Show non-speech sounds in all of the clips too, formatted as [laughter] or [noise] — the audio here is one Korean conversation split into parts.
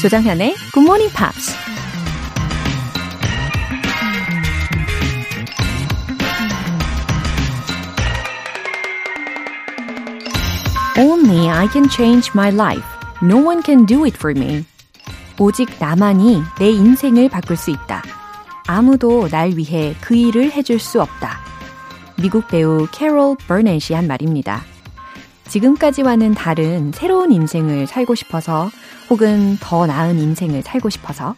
조장현의 Good Morning Pops. Only I can change my life. No one can do it for me. 오직 나만이 내 인생을 바꿀 수 있다. 아무도 날 위해 그 일을 해줄 수 없다. 미국 배우 캐롤 버넷이 한 말입니다. 지금까지와는 다른 새로운 인생을 살고 싶어서 혹은 더 나은 인생을 살고 싶어서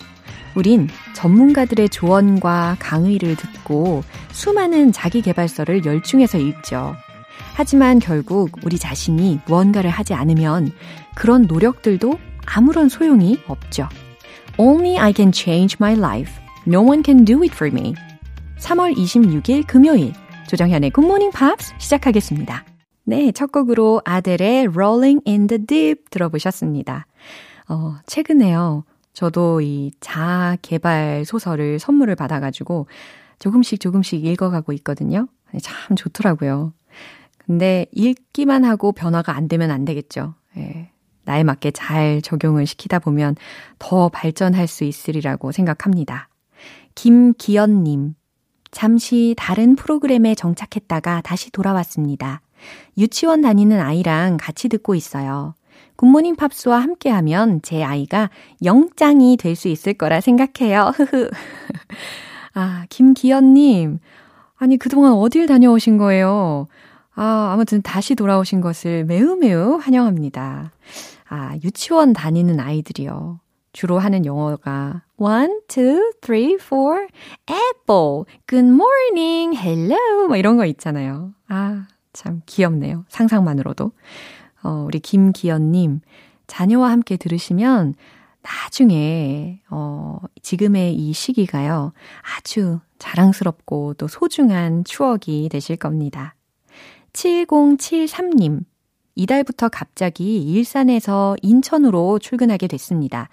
우린 전문가들의 조언과 강의를 듣고 수많은 자기 개발서를 열중해서 읽죠. 하지만 결국 우리 자신이 무언가를 하지 않으면 그런 노력들도 아무런 소용이 없죠. Only I can change my life. No one can do it for me. 3월 26일 금요일 조정현의 Morning Pops 시작하겠습니다. 네, 첫 곡으로 아델의 Rolling in the Deep 들어보셨습니다. 어, 최근에요. 저도 이 자아 개발 소설을 선물을 받아가지고 조금씩 조금씩 읽어가고 있거든요. 참 좋더라고요. 근데 읽기만 하고 변화가 안 되면 안 되겠죠. 예. 나에 맞게 잘 적용을 시키다 보면 더 발전할 수 있으리라고 생각합니다. 김기현님, 잠시 다른 프로그램에 정착했다가 다시 돌아왔습니다. 유치원 다니는 아이랑 같이 듣고 있어요. 굿모닝 팝스와 함께하면 제 아이가 영장이 될 수 있을 거라 생각해요. [laughs] 아, 김기현님. 아니, 그동안 어딜 다녀오신 거예요? 아, 아무튼 다시 돌아오신 것을 매우 매우 환영합니다. 아, 유치원 다니는 아이들이요. 주로 하는 영어가 one, two, three, four, apple, good morning, hello, 뭐 이런 거 있잖아요. 아, 참 귀엽네요. 상상만으로도. 어, 우리 김기현님, 자녀와 함께 들으시면 나중에, 어, 지금의 이 시기가요, 아주 자랑스럽고 또 소중한 추억이 되실 겁니다. 7073님, 이달부터 갑자기 일산에서 인천으로 출근하게 됐습니다.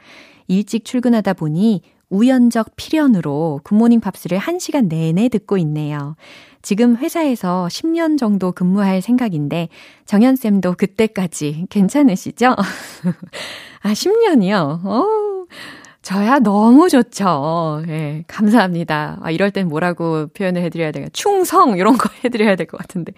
일찍 출근하다 보니 우연적 필연으로 굿모닝 팝스를 1시간 내내 듣고 있네요. 지금 회사에서 10년 정도 근무할 생각인데 정연쌤도 그때까지 괜찮으시죠? [laughs] 아, 10년이요? 어, 저야 너무 좋죠. 예, 감사합니다. 아, 이럴 땐 뭐라고 표현을 해드려야 돼요? 충성! 이런 거 [laughs] 해드려야 될 것 같은데.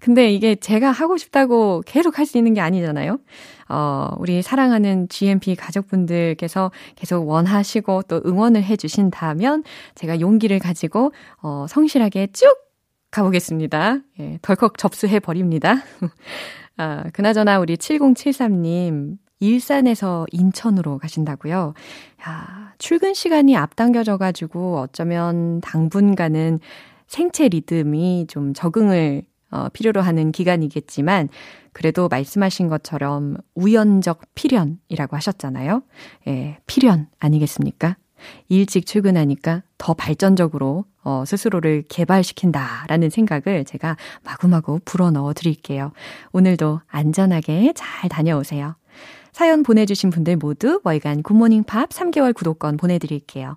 근데 이게 제가 하고 싶다고 계속 할 수 있는 게 아니잖아요? 어, 우리 사랑하는 GMP 가족분들께서 계속 원하시고 또 응원을 해주신다면 제가 용기를 가지고, 어, 성실하게 쭉 가보겠습니다. 예, 덜컥 접수해 버립니다. [laughs] 아, 그나저나 우리 7073님, 일산에서 인천으로 가신다고요? 야, 출근 시간이 앞당겨져 가지고 어쩌면 당분간은 생체 리듬이 좀 적응을 어, 필요로 하는 기간이겠지만, 그래도 말씀하신 것처럼 우연적 필연이라고 하셨잖아요. 예, 필연 아니겠습니까? 일찍 출근하니까 더 발전적으로 어, 스스로를 개발시킨다라는 생각을 제가 마구마구 불어 넣어 드릴게요. 오늘도 안전하게 잘 다녀오세요. 사연 보내주신 분들 모두 월간 굿모닝 팝 3개월 구독권 보내드릴게요.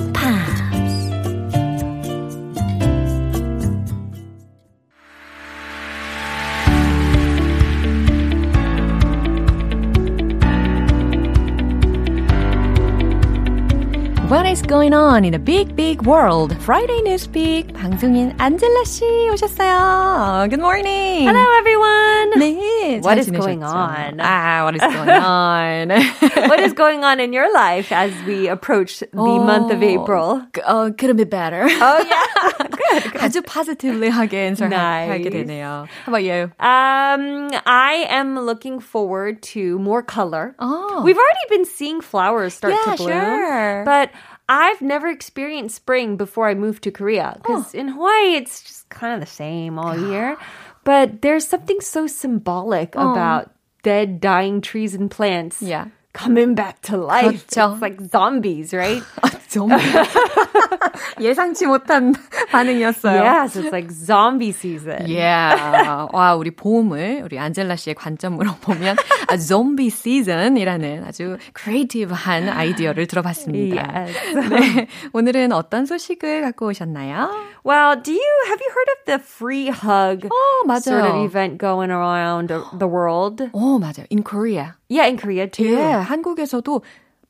going on in a big, big world? Friday Newspeak 방송인 안젤라 씨 오셨어요. Good morning. Hello, everyone. 네, What 잘 is 지내셨죠? going on? Ah, what is going on? [laughs] what is going on in your life as we approach the month of April? Uh, couldn't be better. Oh, yeah. [laughs] good. 아주 positively 하게 answer Nice. 하게 되네요. How about you? Um, I am looking forward to more color. Oh. We've already been seeing flowers start Yeah, to bloom. sure. But I've never experienced spring before I moved to Korea. Because in Hawaii, it's just kind of the same all year. But there's something so symbolic oh. about dead, dying trees and plants. Yeah. Coming back to life. 그렇죠. It's like zombies, right? [laughs] 정말 [laughs] 예상치 못한 [laughs] 반응이었어요. yes, it's like zombie season. Yeah. 와, 우리 보험을 우리 안젤라 씨의 관점으로 보면 아, 좀비 시즌이라는 아주 크리에이티브한 아이디어를 들어봤습니다. Yes. 네, 오늘은 어떤 소식을 갖고 오셨나요? Well, do you have you heard of the free hug 어, 맞아요. sort of event going around the world? 어, 맞아요. In Korea. Yeah, in Korea too. 예, 한국에서도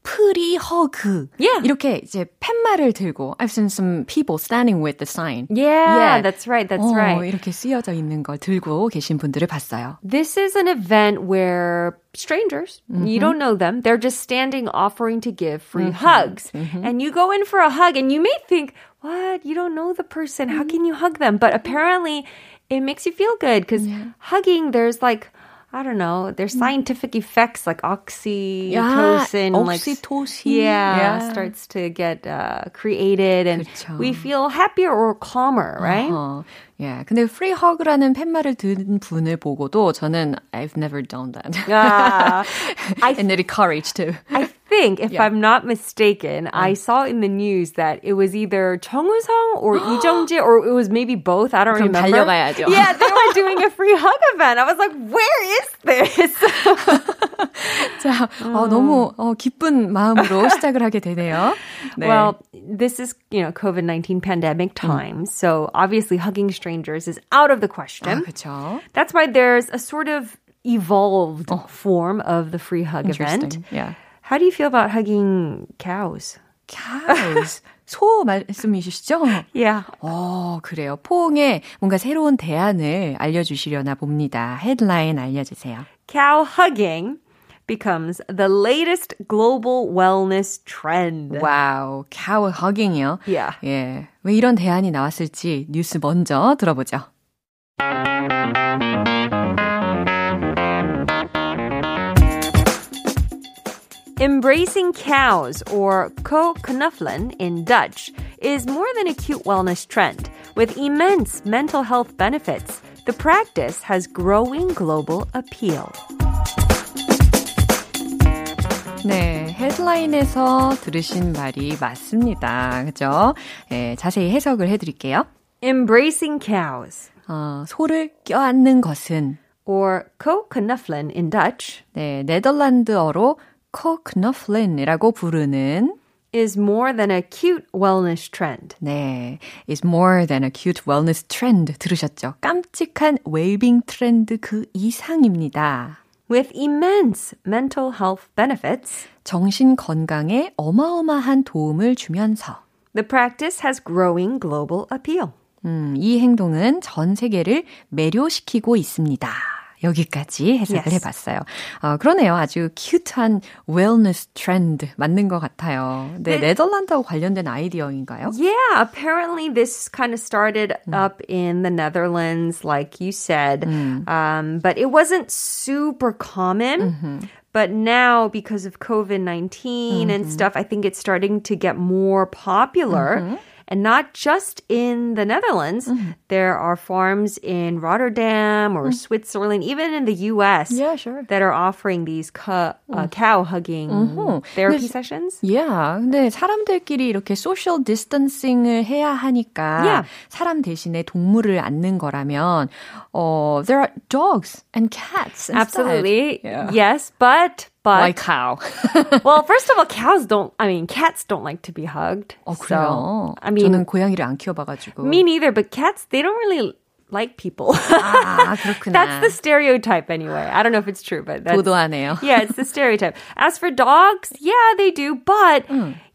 프리 허그. Yeah. 이렇게 이제 팻말을 들고 I've seen some people standing with the sign. Yeah, Yeah. that's right. That's 어, right. 이렇게 쓰여져 있는 걸 들고 계신 분들을 봤어요. This is an event where strangers, you don't know them, they're just standing offering to give free hugs. And you go in for a hug and you may think, what? You don't know the person. How can you hug them? But apparently it makes you feel good because hugging, there's like, I don't know, there's scientific effects like oxytocin. like, oxytocin. yeah, Yeah. starts to get uh, created and 그쵸. we feel happier or calmer, right? 어, 예. 근데 free hug라는 팻말을 든 분을 보고도 저는 I've never done that. Ah, [laughs] I I needed courage to. I think, if Yeah. I'm not mistaken, I saw in the news that it was either Chung Woo-sung or Lee [gasps] Jung-jae, or it was maybe both. I don't 그럼 remember. 달려가야죠. Yeah, they were doing a free hug event. I was like, where is this? [laughs] 자, 어, 너무 어, 기쁜 마음으로 시작을 [laughs] 하게 되네요. 네. Well, this is, you know, COVID-19 pandemic time. So obviously hugging strangers is out of the 아, question. 그렇죠. That's why there's a sort of evolved form of the free hug event. Interesting. Yeah. How do you feel about hugging cows? cows. 소 말씀이시죠? Yeah. 어, 그래요. 포옹에 뭔가 새로운 대안을 알려주시려나 봅니다. 헤드라인 알려주세요. cow hugging becomes the latest global wellness trend. 와우, cow hugging이요. Yeah. 예. 왜 이런 대안이 나왔을지 뉴스 먼저 들어보죠. Embracing cows, or ko-knuffelen in Dutch, is more than a cute wellness trend. With immense mental health benefits, the practice has growing global appeal. 네, 헤드라인에서 들으신 말이 맞습니다. 그죠? 예, 자세히 해석을 해드릴게요. Embracing cows, 어, 소를 껴안는 것은 or ko-knuffelen in Dutch, 네, 네덜란드어로 코크너플린이라고 부르는 is more than a cute wellness trend. 네, is more than a cute wellness trend 들으셨죠? 깜찍한 웰빙 트렌드 그 이상입니다. With immense mental health benefits, 정신 건강에 어마어마한 도움을 주면서 the practice has growing global appeal. 음, 이 행동은 전 세계를 매료시키고 있습니다. 여기까지 해석을 Yes. 해봤어요. 어, 그러네요. 아주 큐트한 웰너스 트렌드 맞는 것 같아요. 네, 네덜란드와 관련된 아이디어인가요? Yeah, apparently this kind of started up in the Netherlands, like you said, um, but it wasn't super common. But now, because of COVID 19 and stuff, I think it's starting to get more popular. And not just in the Netherlands, there are farms in Rotterdam or Switzerland, even in the US, Yeah, sure. that are offering these cu- uh, cow hugging therapy sessions. Yeah, 근데 사람들끼리 이렇게 소셜 디스턴싱을 해야 하니까 Yeah. 사람 대신에 동물을 안는 거라면 어, there are dogs and cats instead. Absolutely. Yeah. Yes, but but Like cow. [laughs] well, first of all, cows don't. I mean, cats don't like to be hugged. 어, 그래요. So, I mean, 저는 고양이를 안 키워봐가지고. me neither. But cats, they don't really like people. [laughs] 아, 그렇구나. that's the stereotype, anyway. I don't know if it's true, but that's, 도도하네요. yeah, it's the stereotype. As for dogs, yeah, they do, but.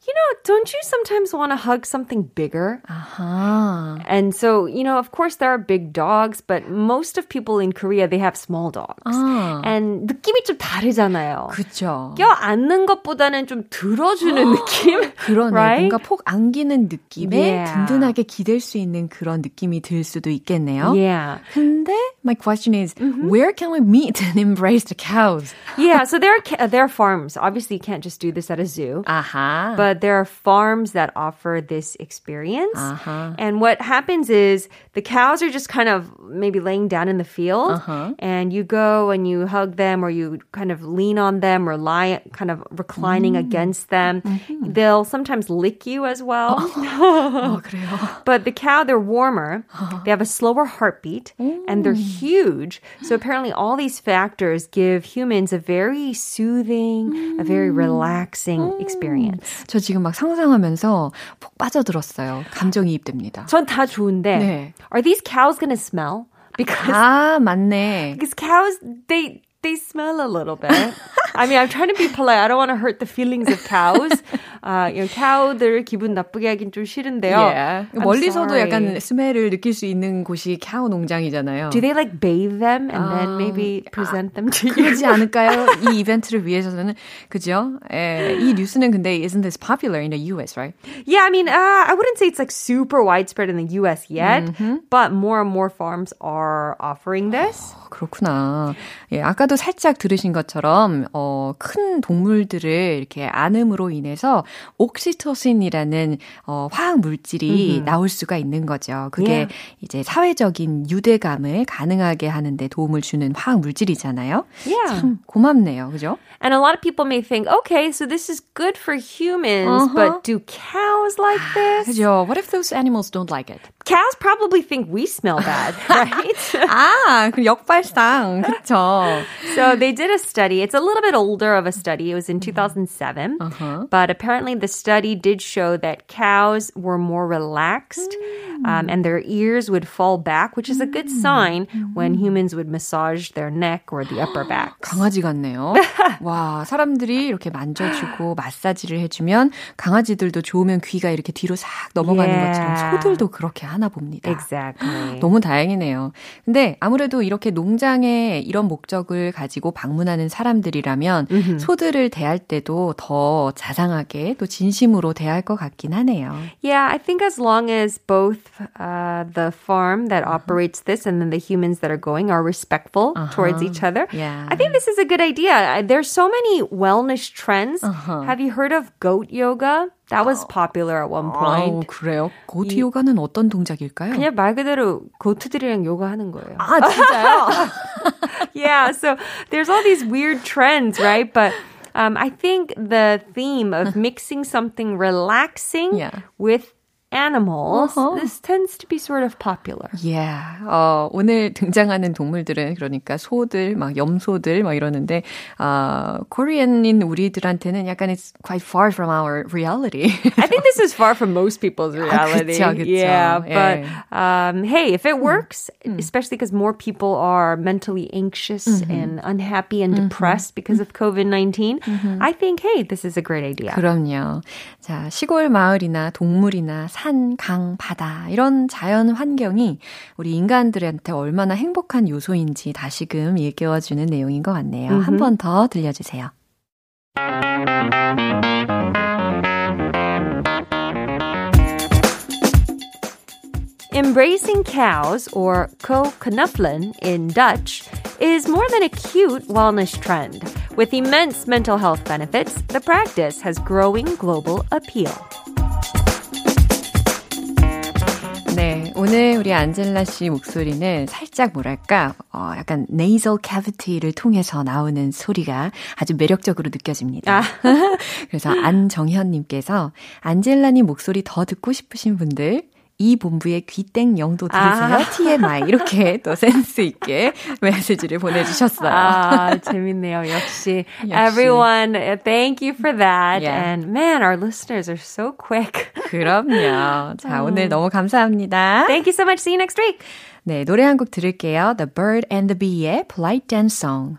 You know, don't you sometimes want to hug something bigger? Uh-huh. And so, you know, of course there are big dogs, but most of people in Korea they have small dogs. 아. And 느낌이 좀 다르잖아요. 그죠. 껴안는 것보다는 좀 들어주는 느낌? 그러네. right? 뭔가 폭 안기는 느낌에 Yeah. 든든하게 기댈 수 있는 그런 느낌이 들 수도 있겠네요. Yeah. 근데 my question is, mm-hmm. where can we meet and [laughs] embrace the cows? yeah, so there are ca- uh, there are farms. Obviously, you can't just do this at a zoo. Uh-huh. But there are farms that offer this experience. Uh-huh. And what happens is the cows are just kind of maybe laying down in the field, uh-huh. and you go and you hug them, or you kind of lean on them, or lie kind of reclining mm. against them. Mm-hmm. They'll sometimes lick you as well. Oh. [laughs] oh, but the cow, they're warmer. Uh-huh. They have a slower heartbeat, mm. and they're mm huge. So apparently all these factors give humans a very soothing, a very relaxing experience. 저 지금 막 상상하면서 폭 빠져들었어요. 감정이입됩니다. 전 다 좋은데 네. are these cows going to smell? Because 아, 맞네. [laughs] because cows they they smell a little bit. [laughs] I mean, I'm trying to be polite. I don't want to hurt the feelings of cows. 아, uh, cows,들 기분 나쁘게 하긴 좀 싫은데요. Yeah. I'm 멀리서도 sorry. 약간 스멜을 느낄 수 있는 곳이 카우 농장이잖아요. Do they like bathe them and then maybe present them to you? 그러지 않을까요? 이 이벤트를 위해서는 그죠? 예, 이 뉴스는 근데 isn't this popular in the US, right? Yeah, I mean, uh, I wouldn't say it's like super widespread in the U.S. yet, but more and more farms are offering this. 그렇구나. 예, 아까도 살짝 들으신 것처럼 어, 큰 동물들을 이렇게 안음으로 인해서 옥시토신이라는 어, 화학 물질이 나올 수가 있는 거죠. 그게 Yeah. 이제 사회적인 유대감을 가능하게 하는데 도움을 주는 화학 물질이잖아요. Yeah. 참 고맙네요. 그죠? And a lot of people may think, okay, so this is good for humans, Uh-huh. but do cows like this? 그죠? What if those animals don't like it? Cows probably think we smell bad, [laughs] right? 아, 그 역발상. [laughs] 그쵸? so they did a study. It's a little bit older of a study. It was in 2007. Uh-huh. But apparently the study did show that cows were more relaxed um, and their ears would fall back, which is a good sign when humans would massage their neck or the upper back. [gasps] 강아지 같네요. [laughs] 와, 사람들이 이렇게 만져주고 마사지를 해주면 강아지들도 좋으면 귀가 이렇게 뒤로 싹 넘어가는 Yeah. 것처럼 소들도 그렇게 하 나 봅니다. Exactly. 너무 다행이네요. 근데 아무래도 이렇게 농장에 이런 목적을 가지고 방문하는 사람들이라면 소들을 대할 때도 더 자상하게 또 진심으로 대할 것 같긴 하네요. Yeah, I think as long as both uh, the farm that operates this and then the humans that are going are respectful towards each other, Yeah. I think this is a good idea. There's so many wellness trends. Have you heard of goat yoga? That was popular at one 아우, point. 그래요? 고트 요가는 어떤 동작일까요? 그냥 말 그대로 고트들이랑 요가하는 거예요. 아, 진짜요? [laughs] yeah, so there's all these weird trends, right? But um, I think the theme of mixing something relaxing Yeah. with animals, Uh-huh. this tends to be sort of popular. Yeah. 어, 오늘 등장하는 동물들은 그러니까 소들, 막 염소들 막 이러는데 어, 코리안인 우리들한테는 약간 it's quite far from our reality. [laughs] I think this is far from most people's reality. 그쵸, 그쵸. Yeah, 예. but um, hey, if it works, especially because more people are mentally anxious and unhappy and depressed because of COVID 19, I think, hey, this is a great idea. 그럼요. 자, 시골 마을이나 동물이나 산, 강, 바다 이런 자연 환경이 우리 인간들한테 얼마나 행복한 요소인지 다시금 일깨워 주는 내용인 것 같네요. 한번 더 들려 주세요. Embracing cows, or kooknuffelen in Dutch, is more than a cute wellness trend. With immense mental health benefits, the practice has growing global appeal. 네, 오늘 우리 안젤라 씨 목소리는 살짝 뭐랄까, 어, 약간 nasal cavity를 통해서 나오는 소리가 아주 매력적으로 느껴집니다. [laughs] 그래서 안정현님께서 안젤라님 목소리 더 듣고 싶으신 분들 이 본부의 귀땡 영도 들으세요. TMI 이렇게 또 센스 있게 메시지를 보내주셨어요. 아, 재밌네요. 역시. 역시. Everyone, uh, thank you for that. Yeah. And man, our listeners are so quick. 그럼요. 자, 오늘 너무 감사합니다. Thank you so much. See you next week. 네, 노래 한 곡 들을게요. The Bird and the Bee의 Polite Dance Song.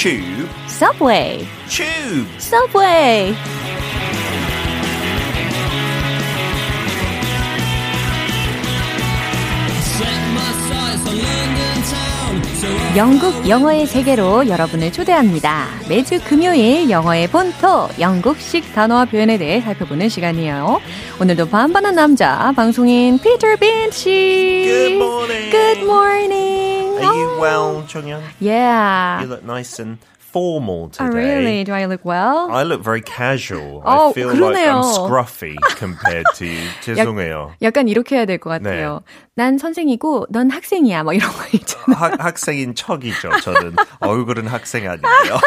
Tube. Subway, Tube. Subway. 영국 영어의 세계로 여러분을 초대합니다. 매주 금요일 영어의 본토, 영국식 단어와 표현에 대해 살펴보는 시간이에요. 오늘도 반반한 남자, 방송인 피터 빈 씨. Good morning. Good morning. Are you [gasps] well, Chongyan? Yeah. You look nice and formal today. Oh, really? Do I look well? I look very casual. Oh, I feel 그러네요. like I'm scruffy compared to you. [laughs] 죄송해요. 약간 이렇게 해야 될 것 같아요. 난 선생이고 넌 학생이야. 뭐 이런 거 있잖아. 학, 학생인 척이죠. 저는 얼굴은 학생 아니고요.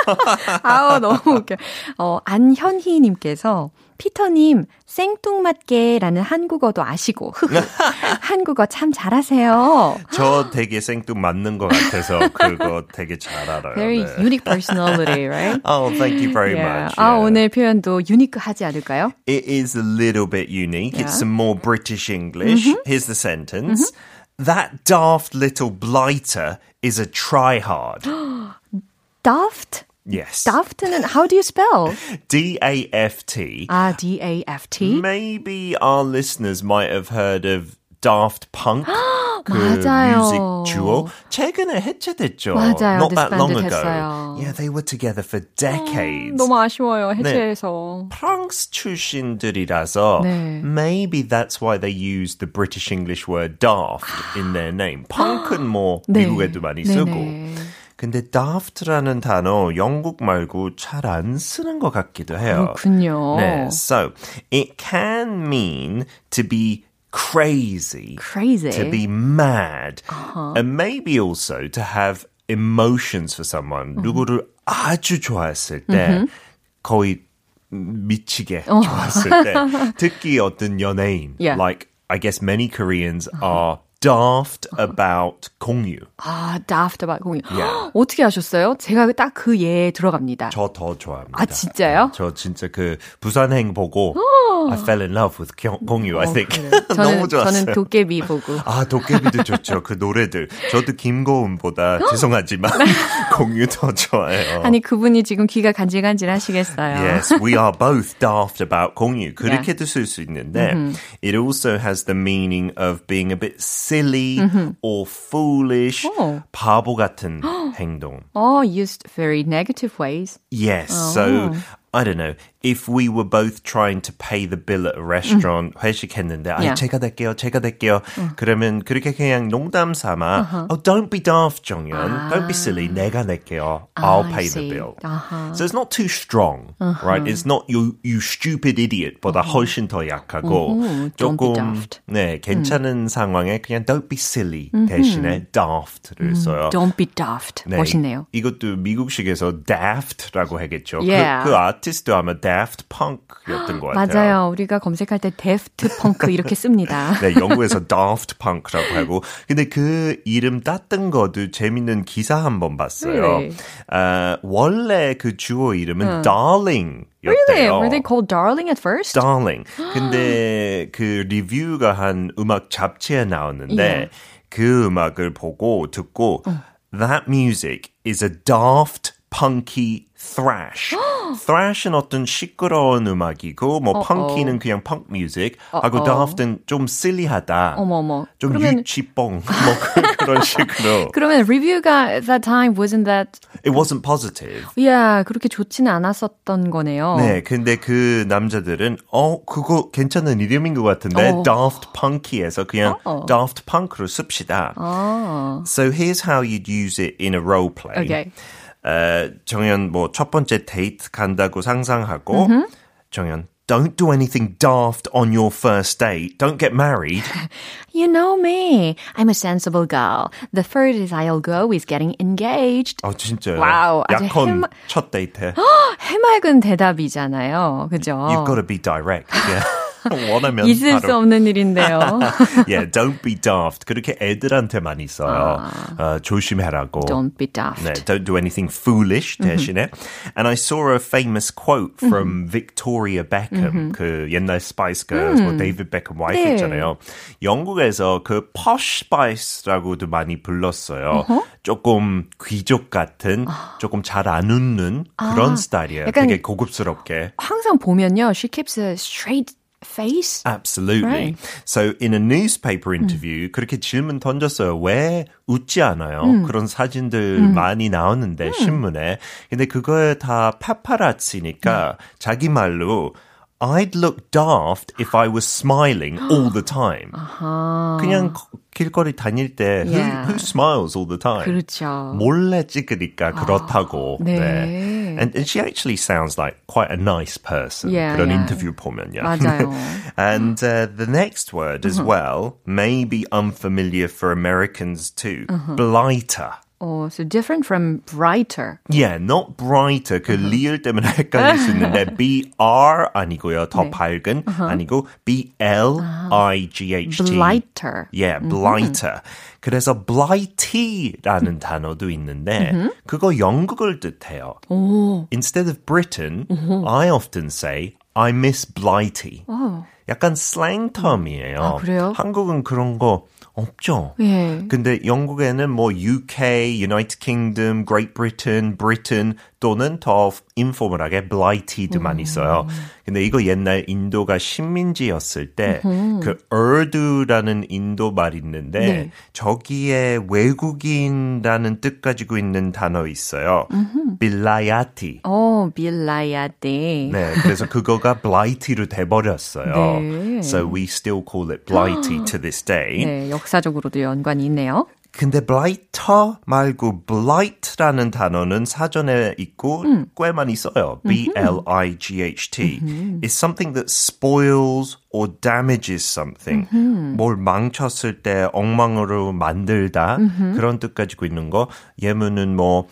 아우 너무 웃겨. 어 안현희 님께서 피터님 생뚱맞게라는 한국어도 아시고 한국어 참 잘하세요. 저 되게 생뚱 맞는 것 같아서 그거 되게 잘 알아요. Very 네. unique personality, right? Oh, thank you very Yeah. much. 아 yeah. 오늘 표현도 유니크하지 않을까요? It is a little bit unique. Yeah. It's some more British English. Here's the sentence. That daft little blighter is a tryhard. [gasps] Daft. yes. Daft and [laughs] how do you spell? D A F T. 아 D A F T. Maybe our listeners might have heard of Daft Punk. [gasps] 그 맞아요. music duo. 최근에 해체됐죠. 맞아요. Not that long disbanded ago. 했어요. Yeah, they were together for decades. 너무 아쉬워요 해체해서. 프랑스 출신들이라서 네. maybe that's why they use the British English word daft in their name. punk은 뭐 [gasps] 네. 미국에도 많이 네네. 쓰고. 근데 daft라는 단어 영국 말고 잘 안 쓰는 것 같기도 해요. 그렇군요. 네, so it can mean to be crazy, Crazy. to be mad, and maybe also to have emotions for someone. 누구를 아주 좋아했을 때 거의 미치게 좋아했을 때 [laughs] 특히 어떤 연예인, Yeah. like I guess many Koreans are daft about 공유. 아, daft about 공유. Yeah. [gasps] 어떻게 하셨어요? 제가 딱 그 예에 들어갑니다. 저 더 좋아합니다. 아, 진짜요? 저 진짜 그 부산행 보고 [gasps] I fell in love with 경- 공유. I think 어, [laughs] 저는, 너무 좋았어요. 저는 도깨비 보고. 아 도깨비도 좋죠. 그 노래들. 저도 김고은보다 [gasps] 죄송하지만 [laughs] 공유 더 좋아해요. 아니, 그분이 지금 귀가 간질간질 하시겠어요. Yes, we are both daft about 공유. 그렇게도 쓸수 있는데 it also has the meaning of being a bit silly or foolish, 어. 바보 같은 행동. Oh, used very negative ways. Yes. So I don't know. If we were both trying to pay the bill at a restaurant, 회식했는데, 아, Yeah. 제가 낼게요, 제가 낼게요. 그러면 그렇게 그냥 농담 삼아, oh, don't be daft, 정연. Don't be silly. 내가 낼게요. I'll I pay the see. bill. 아하. So it's not too strong, right? It's not you, you stupid idiot 보다 훨씬 더 약하고, 오, don't be 조금, daft. 네, 괜찮은 상황에 그냥 don't be silly 대신에 daft를 써요. Don't be daft. 네, 멋있네요. 이것도 미국식에서 daft라고 하겠죠. Yeah. 그, 그 아티스트도 아마 Daft Punk였던 것 같아요. 맞아요. 우리가 검색할 때 데프트 펑크 이렇게 씁니다. [laughs] 네, 영국에서 Daft Punk라고 하고, 근데 그 이름 땄던 것도 재밌는 기사 한 번 봤어요. Really? 아, 원래 그 주어 이름은 Darling. Really? 였대요. Were they called darling at first? Darling. [gasps] 근데 그 리뷰가 한 음악 잡지에 나왔는데 Yeah. 그 음악을 보고 듣고 That music is a daft, punky thrash. thrash은 어떤 시끄러운 음악이고 뭐 punky는 그냥 punk music 하고 어어. daft은 좀 silly하다. 어머 어머. 좀 그러면 유치뽕 뭐 그- 그런 식으로. 그러면 리뷰가 at that time wasn't that It wasn't positive. yeah, 그렇게 좋지는 않았었던 거네요. 네, 근데 그 남자들은 어 그거 괜찮은 이름인 것 같은데 어. Daft Punky에서 그냥 어. Daft Punk로 씁시다. 아. So here's how you'd use it in a role play. Okay. 어, 정연 뭐 첫 번째 데이트 간다고 상상하고 정연 don't do anything daft on your first date. Don't get married. [laughs] You know me. I'm a sensible girl. The furthest I'll go is getting engaged. 아 진짜요? 와우, 아주 약혼 해마- 첫 데이트. 해맑은 [gasps] 대답이잖아요. 그죠? You've got to be direct. Yeah. [laughs] 원하면 있을 수 바로. 없는 일인데요. yeah, don't be daft. 그렇게 애들한테 많이 써요. 어, 조심해라고. Don't be daft. 네, don't do anything foolish 대신에. And I saw a famous quote from Victoria Beckham, 그 옛날 Spice Girls, 뭐 데이비드 베컴 와이프 네. 있잖아요. 영국에서 그 posh spice라고도 많이 불렀어요. 조금 귀족 같은, 조금 잘 안 웃는 그런 스타일이에요. 약간- 되게 고급스럽게. 항상 보면요, she keeps a straight face. Absolutely. Right. So in a newspaper interview 그렇게 질문 던졌어요. 왜 웃지 않아요? 그런 사진들 많이 나오는데 신문에. 근데 그거에 다 파파라치니까 자기 말로 I'd look daft if I was smiling all the time. 그냥 거- 길거리 다닐 때 who, Yeah. who smiles all the time? 그렇죠. 몰래 찍으니까 그렇다고. 네. And, and she actually sounds like quite a nice person. Yeah, 그런 yeah. 인터뷰 보면요. 맞아요. [laughs] and uh, the next word as well may be unfamiliar for Americans too. Blighter. Oh, so different from brighter. Yeah, not brighter. 그 리을 때문에 헷갈릴 수 있는데 [laughs] B-R 아니고요. 더 네. 밝은 아니고 B-L-I-G-H-T. Blighter. Yeah, blighter. 그래서 blighty라는 단어도 있는데 그거 영국을 뜻해요. Instead of Britain, I often say I miss blighty. 약간 슬랭 텀이에요. 아, 그래요? 한국은 그런 거 없죠. 예. 근데 영국에는 뭐 UK, United Kingdom, Great Britain, Britain 또는 더 인포멀하게 blight도 많이 써요. 근데 이거 옛날 인도가 식민지였을 때 그 urdu라는 인도 말 있는데 네. 저기에 외국인이라는 뜻 가지고 있는 단어 있어요. 빌라야티. 어, 빌라야데. 네, 그래서 그거가 blight로 돼 버렸어요. 네. So we still call it blighty [gasps] to this day. 네, 역사적으로도 연관이 있네요. 근데 blighter 말고 blight라는 단어는 사전에 있고 꽤 많이 써요. B-L-I-G-H-T. It's something that spoils or damages something. 뭘 망쳤을 때 엉망으로 만들다 그런 뜻 가지고 있는 거. 예문은 뭐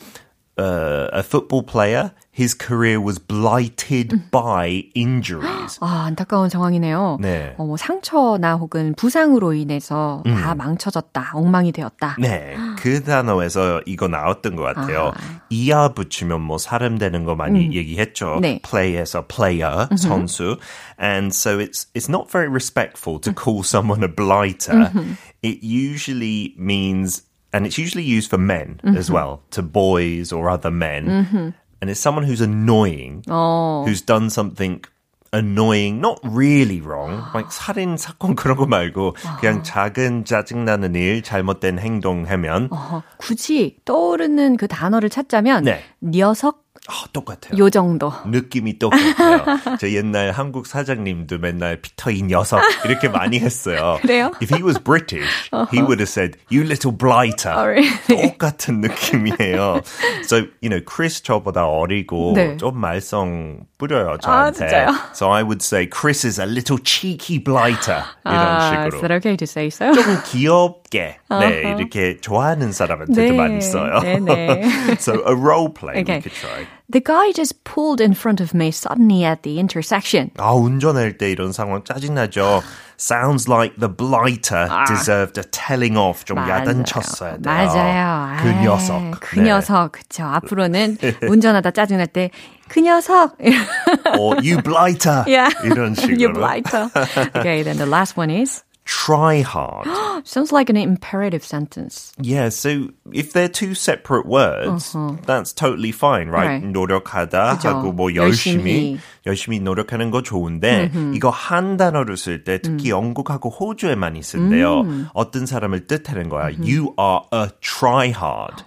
uh, a football player, his career was blighted by injuries. [gasps] 아, 안타까운 상황이네요. 네. 어, 뭐 상처나 혹은 부상으로 인해서 다 망쳐졌다, 엉망이 되었다. 네, 그 단어에서 [gasps] 이거 나왔던 것 같아요. 이하 붙이면 뭐 사람 되는 거 많이 얘기했죠. 네. play에서 player, 선수. And so it's it's not very respectful to call someone a blighter. It usually means and it's usually used for men as well, to boys or other men. And it's someone who's annoying, 어, who's done something annoying, not really wrong, [gasps] like 살인 사건 그런 거 말고 그냥 작은 짜증나는 일, 잘못된 행동하면 어, 굳이 떠오르는 그 단어를 찾자면 네. 녀석 아, 똑같아요. 요 정도. 느낌이 똑같아요. 저 옛날 한국 사장님도 맨날 피터 이 녀석 이렇게 많이 했어요. 그래요? If he was British, he would have said, "You little blighter." Oh, really? 똑같은 느낌이에요. So, you know, Chris 저보다 어리고 네. 좀 말썽 뿌려요 아, 저한테. 진짜요? So I would say, Chris is a little cheeky blighter. 이런 아, is 식으로. that okay to say so? 조금 귀엽게 네, 이렇게 좋아하는 사람한테도 네, 많이 써요. 네, 네. so a role play Okay. we could try. The guy just pulled in front of me suddenly at the intersection. 아, 운전할 때 이런 상황 짜증나죠. Sounds like the blighter deserved a telling off. 좀 야단쳤어야 돼요. 맞아요. 그 아이, 녀석. 그 네. 녀석. 그쵸. 앞으로는 [laughs] 운전하다 짜증날 때, 그 녀석. Or you blighter. [laughs] yeah. 이런 식으로. [laughs] you blighter. okay, then the last one is, Try hard. sounds like an imperative sentence. Yeah, so if they're two separate words, that's totally fine, right? Right. 노력하다 그죠. 하고 뭐 열심히 열심히. 노력하는 거 좋은데 이거 한 단어로 쓸 때 특히 영국하고 호주에 많이 쓴대요. 어떤 사람을 뜻하는 거야. You are a tryhard.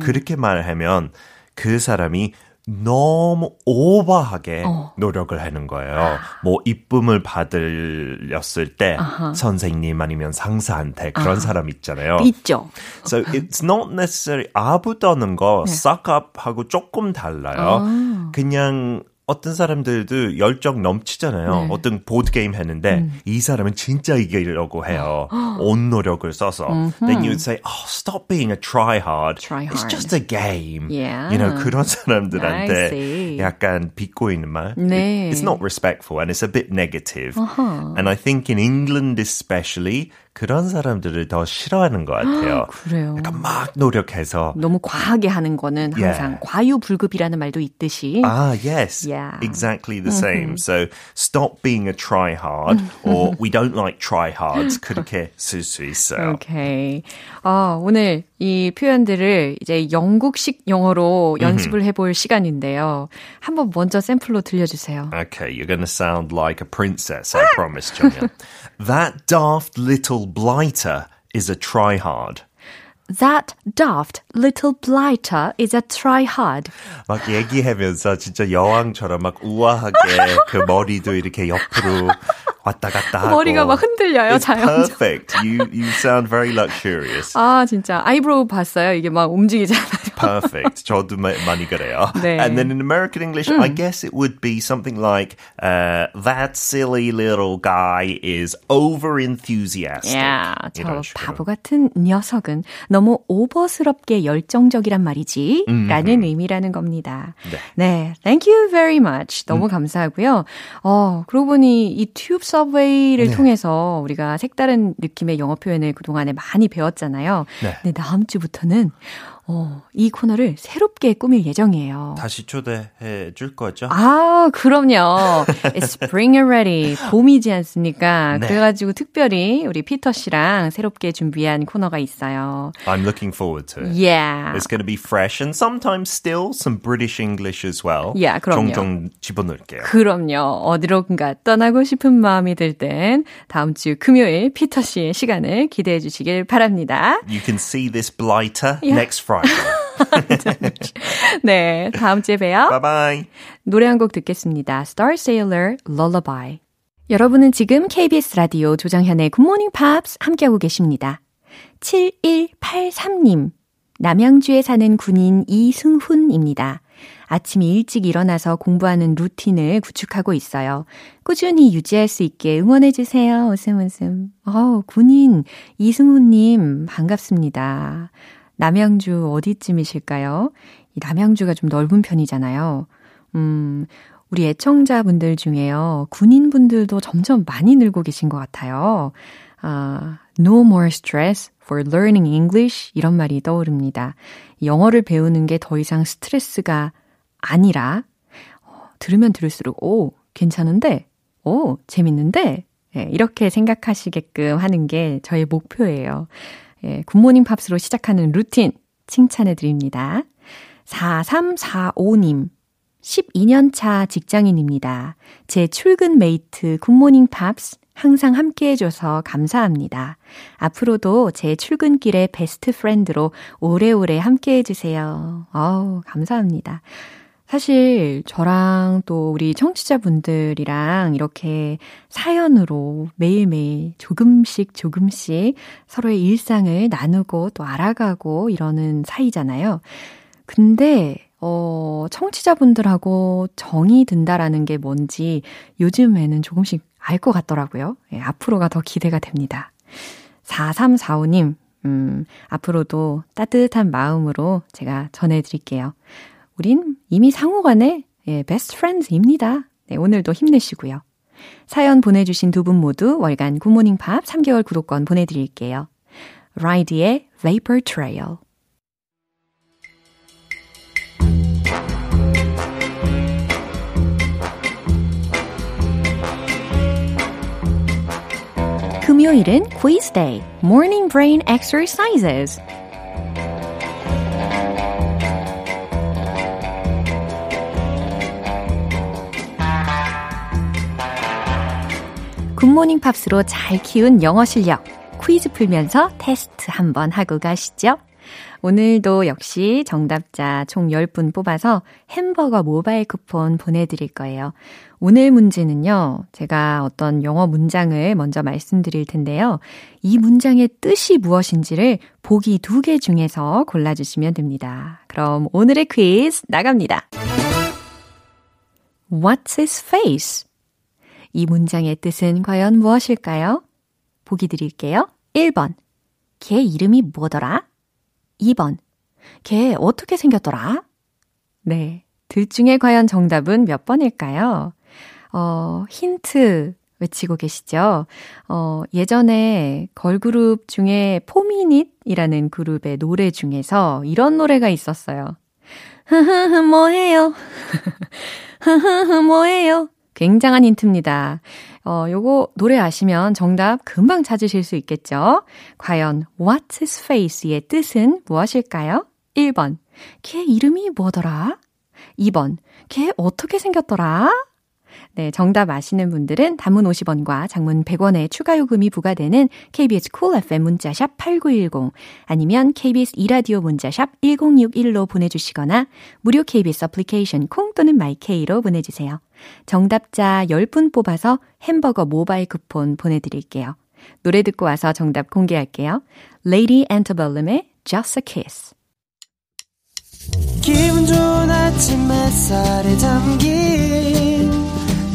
그렇게 말하면 그 사람이 너무 오버하게 노력을 하는 거예요. 뭐 이쁨을 받으렸을 때 선생님 아니면 상사한테 그런 사람 있잖아요. 있죠. So it's not necessarily 아부 떠는 거 suck up 하고 조금 달라요. 그냥 어떤 사람들도 열정 넘치잖아요. 네. 어떤 보드 게임 했는데 음. 이 사람은 진짜 이기려고 해요. 온 노력을 써서. Mm-hmm. Then you would say, "Oh, stop being a tryhard. Try hard. It's just a game." Yeah. You know 그런 사람들한테 약간 비꼬 있는 말. 네. It's not respectful and it's a bit negative. Uh-huh. And I think in England especially 그런 사람들을 더 싫어하는 것 같아요. 그래요. 약간 막 노력해서 너무 과하게 하는 거는 항상 yeah. 과유불급이라는 말도 있듯이. Ah, yes. Yeah. Exactly the same. Mm-hmm. So stop being a tryhard or we don't like tryhards 그렇게 쓸 수 있어요. Okay. 아, 오늘 이 표현들을 이제 영국식 영어로 연습을 해볼 시간인데요. 한번 먼저 샘플로 들려주세요. Okay, you're to sound like a princess, I promise, 정연. That daft little blighter is a tryhard. That daft little blighter is a tryhard. 막 얘기하면서 진짜 여왕처럼 막 우아하게 그 머리도 이렇게 옆으로 왔다 갔다. 머리가 막 흔들려요, It's 자연적. perfect. You, you sound very luxurious. 아, 진짜. eyebrow 봤어요? 이게 막 움직이잖아요. Perfect. 저도 많이 그래요. 네. And then in American English, 음. I guess it would be something like, uh, that silly little guy is over enthusiastic. Yeah, 저 바보 같은 녀석은 너무 오버스럽게 열정적이란 말이지. 음. 라는 의미라는 겁니다. 네. 네. Thank you very much. 너무 음. 감사하고요. 어, 그러고 보니 이 튜브 서브웨이를 네. 통해서 우리가 색다른 느낌의 영어 표현을 그동안에 많이 배웠잖아요. 네. 네, 다음 주부터는 어, 이 코너를 새롭게 꾸밀 예정이에요. 다시 초대해 줄 거죠? 아, 그럼요. It's spring already. 봄이지 않습니까? 네. 그래가지고 특별히 우리 피터 씨랑 새롭게 준비한 코너가 있어요. I'm looking forward to it. Yeah. It's going to be fresh and sometimes still some British English as well. Yeah, 그럼요. 종종 집어넣을게요. 그럼요. 어디론가 떠나고 싶은 마음이 들 땐 다음 주 금요일 피터 씨의 시간을 기대해 주시길 바랍니다. You can see this blighter Yeah. next Friday. [laughs] 네, 다음 주에 봬요. bye. 노래 한 곡 듣겠습니다. Star Sailor Lullaby. 여러분은 지금 KBS 라디오 조정현의 굿모닝 팝스 함께하고 계십니다. 7183님. 남양주에 사는 군인 이승훈입니다. 아침 일찍 일어나서 공부하는 루틴을 구축하고 있어요. 꾸준히 유지할 수 있게 응원해주세요. 웃음 웃음. 어, 군인 이승훈님 반갑습니다. 남양주 어디쯤이실까요? 이 남양주가 좀 넓은 편이잖아요. 음, 우리 애청자분들 중에요. 군인분들도 점점 많이 늘고 계신 것 같아요. 아, no more stress for learning English 이런 말이 떠오릅니다. 영어를 배우는 게 더 이상 스트레스가 아니라 어, 들으면 들을수록 오 괜찮은데 오 재밌는데 예, 이렇게 생각하시게끔 하는 게 저의 목표예요. 예, 굿모닝 팝스로 시작하는 루틴 칭찬해 드립니다. 4345님 12년 차 직장인입니다. 제 출근 mate 굿모닝 팝스 항상 함께 해줘서 감사합니다. 앞으로도 제 출근길의 베스트 프렌드로 오래오래 함께 해주세요. 어우, 감사합니다. 사실 저랑 또 우리 청취자분들이랑 이렇게 사연으로 매일매일 조금씩 조금씩 서로의 일상을 나누고 또 알아가고 이러는 사이잖아요. 근데 어, 청취자분들하고 정이 든다라는 게 뭔지 요즘에는 조금씩 알 것 같더라고요. 예, 앞으로가 더 기대가 됩니다. 4345님, 음, 앞으로도 따뜻한 마음으로 제가 전해드릴게요. 우린 이미 상호간에 예, best friends입니다. 네, 오늘도 힘내시고요. 사연 보내주신 두 분 모두 월간 굿모닝 팝스 3개월 구독권 보내드릴게요. 라이드의 Vapor Trail. 금요일은 quiz day, morning brain exercises. 굿모닝 팝스로 잘 키운 영어 실력 퀴즈 풀면서 테스트 한번 하고 가시죠. 오늘도 역시 정답자 총 10분 뽑아서 햄버거 모바일 쿠폰 보내드릴 거예요. 오늘 문제는요, 제가 어떤 영어 문장을 먼저 말씀드릴 텐데요. 이 문장의 뜻이 무엇인지를 보기 두 개 중에서 골라주시면 됩니다. 그럼 오늘의 퀴즈 나갑니다. What's his face? 이 문장의 뜻은 과연 무엇일까요? 보기 드릴게요. 1번. 걔 이름이 뭐더라? 2번. 걔 어떻게 생겼더라? 네. 둘 중에 과연 정답은 몇 번일까요? 어, 힌트 외치고 계시죠? 어, 예전에 걸그룹 중에 포미닛이라는 그룹의 노래 중에서 이런 노래가 있었어요. 흐흐흐 뭐해요? [laughs] 흐흐흐 뭐해요? 굉장한 힌트입니다. 어, 요거 노래 아시면 정답 금방 찾으실 수 있겠죠? 과연 What's his face의 뜻은 무엇일까요? 1번. 걔 이름이 뭐더라? 2번. 걔 어떻게 생겼더라? 네, 정답 아시는 분들은 단문 50원과 장문 100원의 추가 요금이 부과되는 KBS 쿨 cool FM 문자샵 8910 아니면 KBS 이라디오 문자샵 1061로 보내주시거나 무료 KBS 애플리케이션 콩 또는 마이케이로 보내주세요. 정답자 10분 뽑아서 햄버거 모바일 쿠폰 보내드릴게요. 노래 듣고 와서 정답 공개할게요. Lady Antebellum의 Just a Kiss 기분 좋은 아침 햇살에 담긴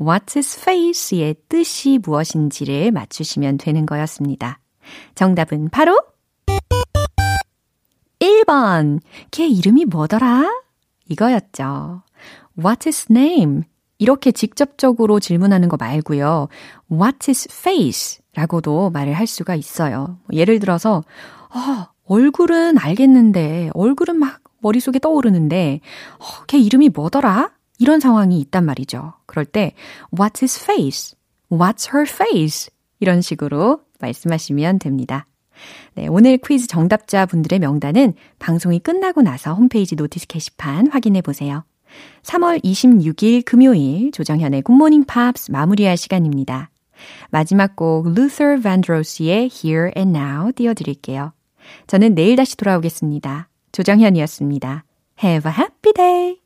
What's his face의 뜻이 무엇인지를 맞추시면 되는 거였습니다. 정답은 바로 1번. 걔 이름이 뭐더라? 이거였죠. What's his name? 이렇게 직접적으로 질문하는 거 말고요. What's his face? 라고도 말을 할 수가 있어요. 예를 들어서, 어, 얼굴은 알겠는데, 얼굴은 막 머릿속에 떠오르는데, 어, 걔 이름이 뭐더라? 이런 상황이 있단 말이죠. 그럴 때 What's his face? What's her face? 이런 식으로 말씀하시면 됩니다. 네, 오늘 퀴즈 정답자 분들의 명단은 방송이 끝나고 나서 홈페이지 notice 게시판 확인해 보세요. 3월 26일 금요일 조정현의 굿모닝 팝스 마무리할 시간입니다. 마지막 곡 Luther Vandross의 Here and Now 띄워드릴게요. 저는 내일 다시 돌아오겠습니다. 조정현이었습니다. Have a happy day!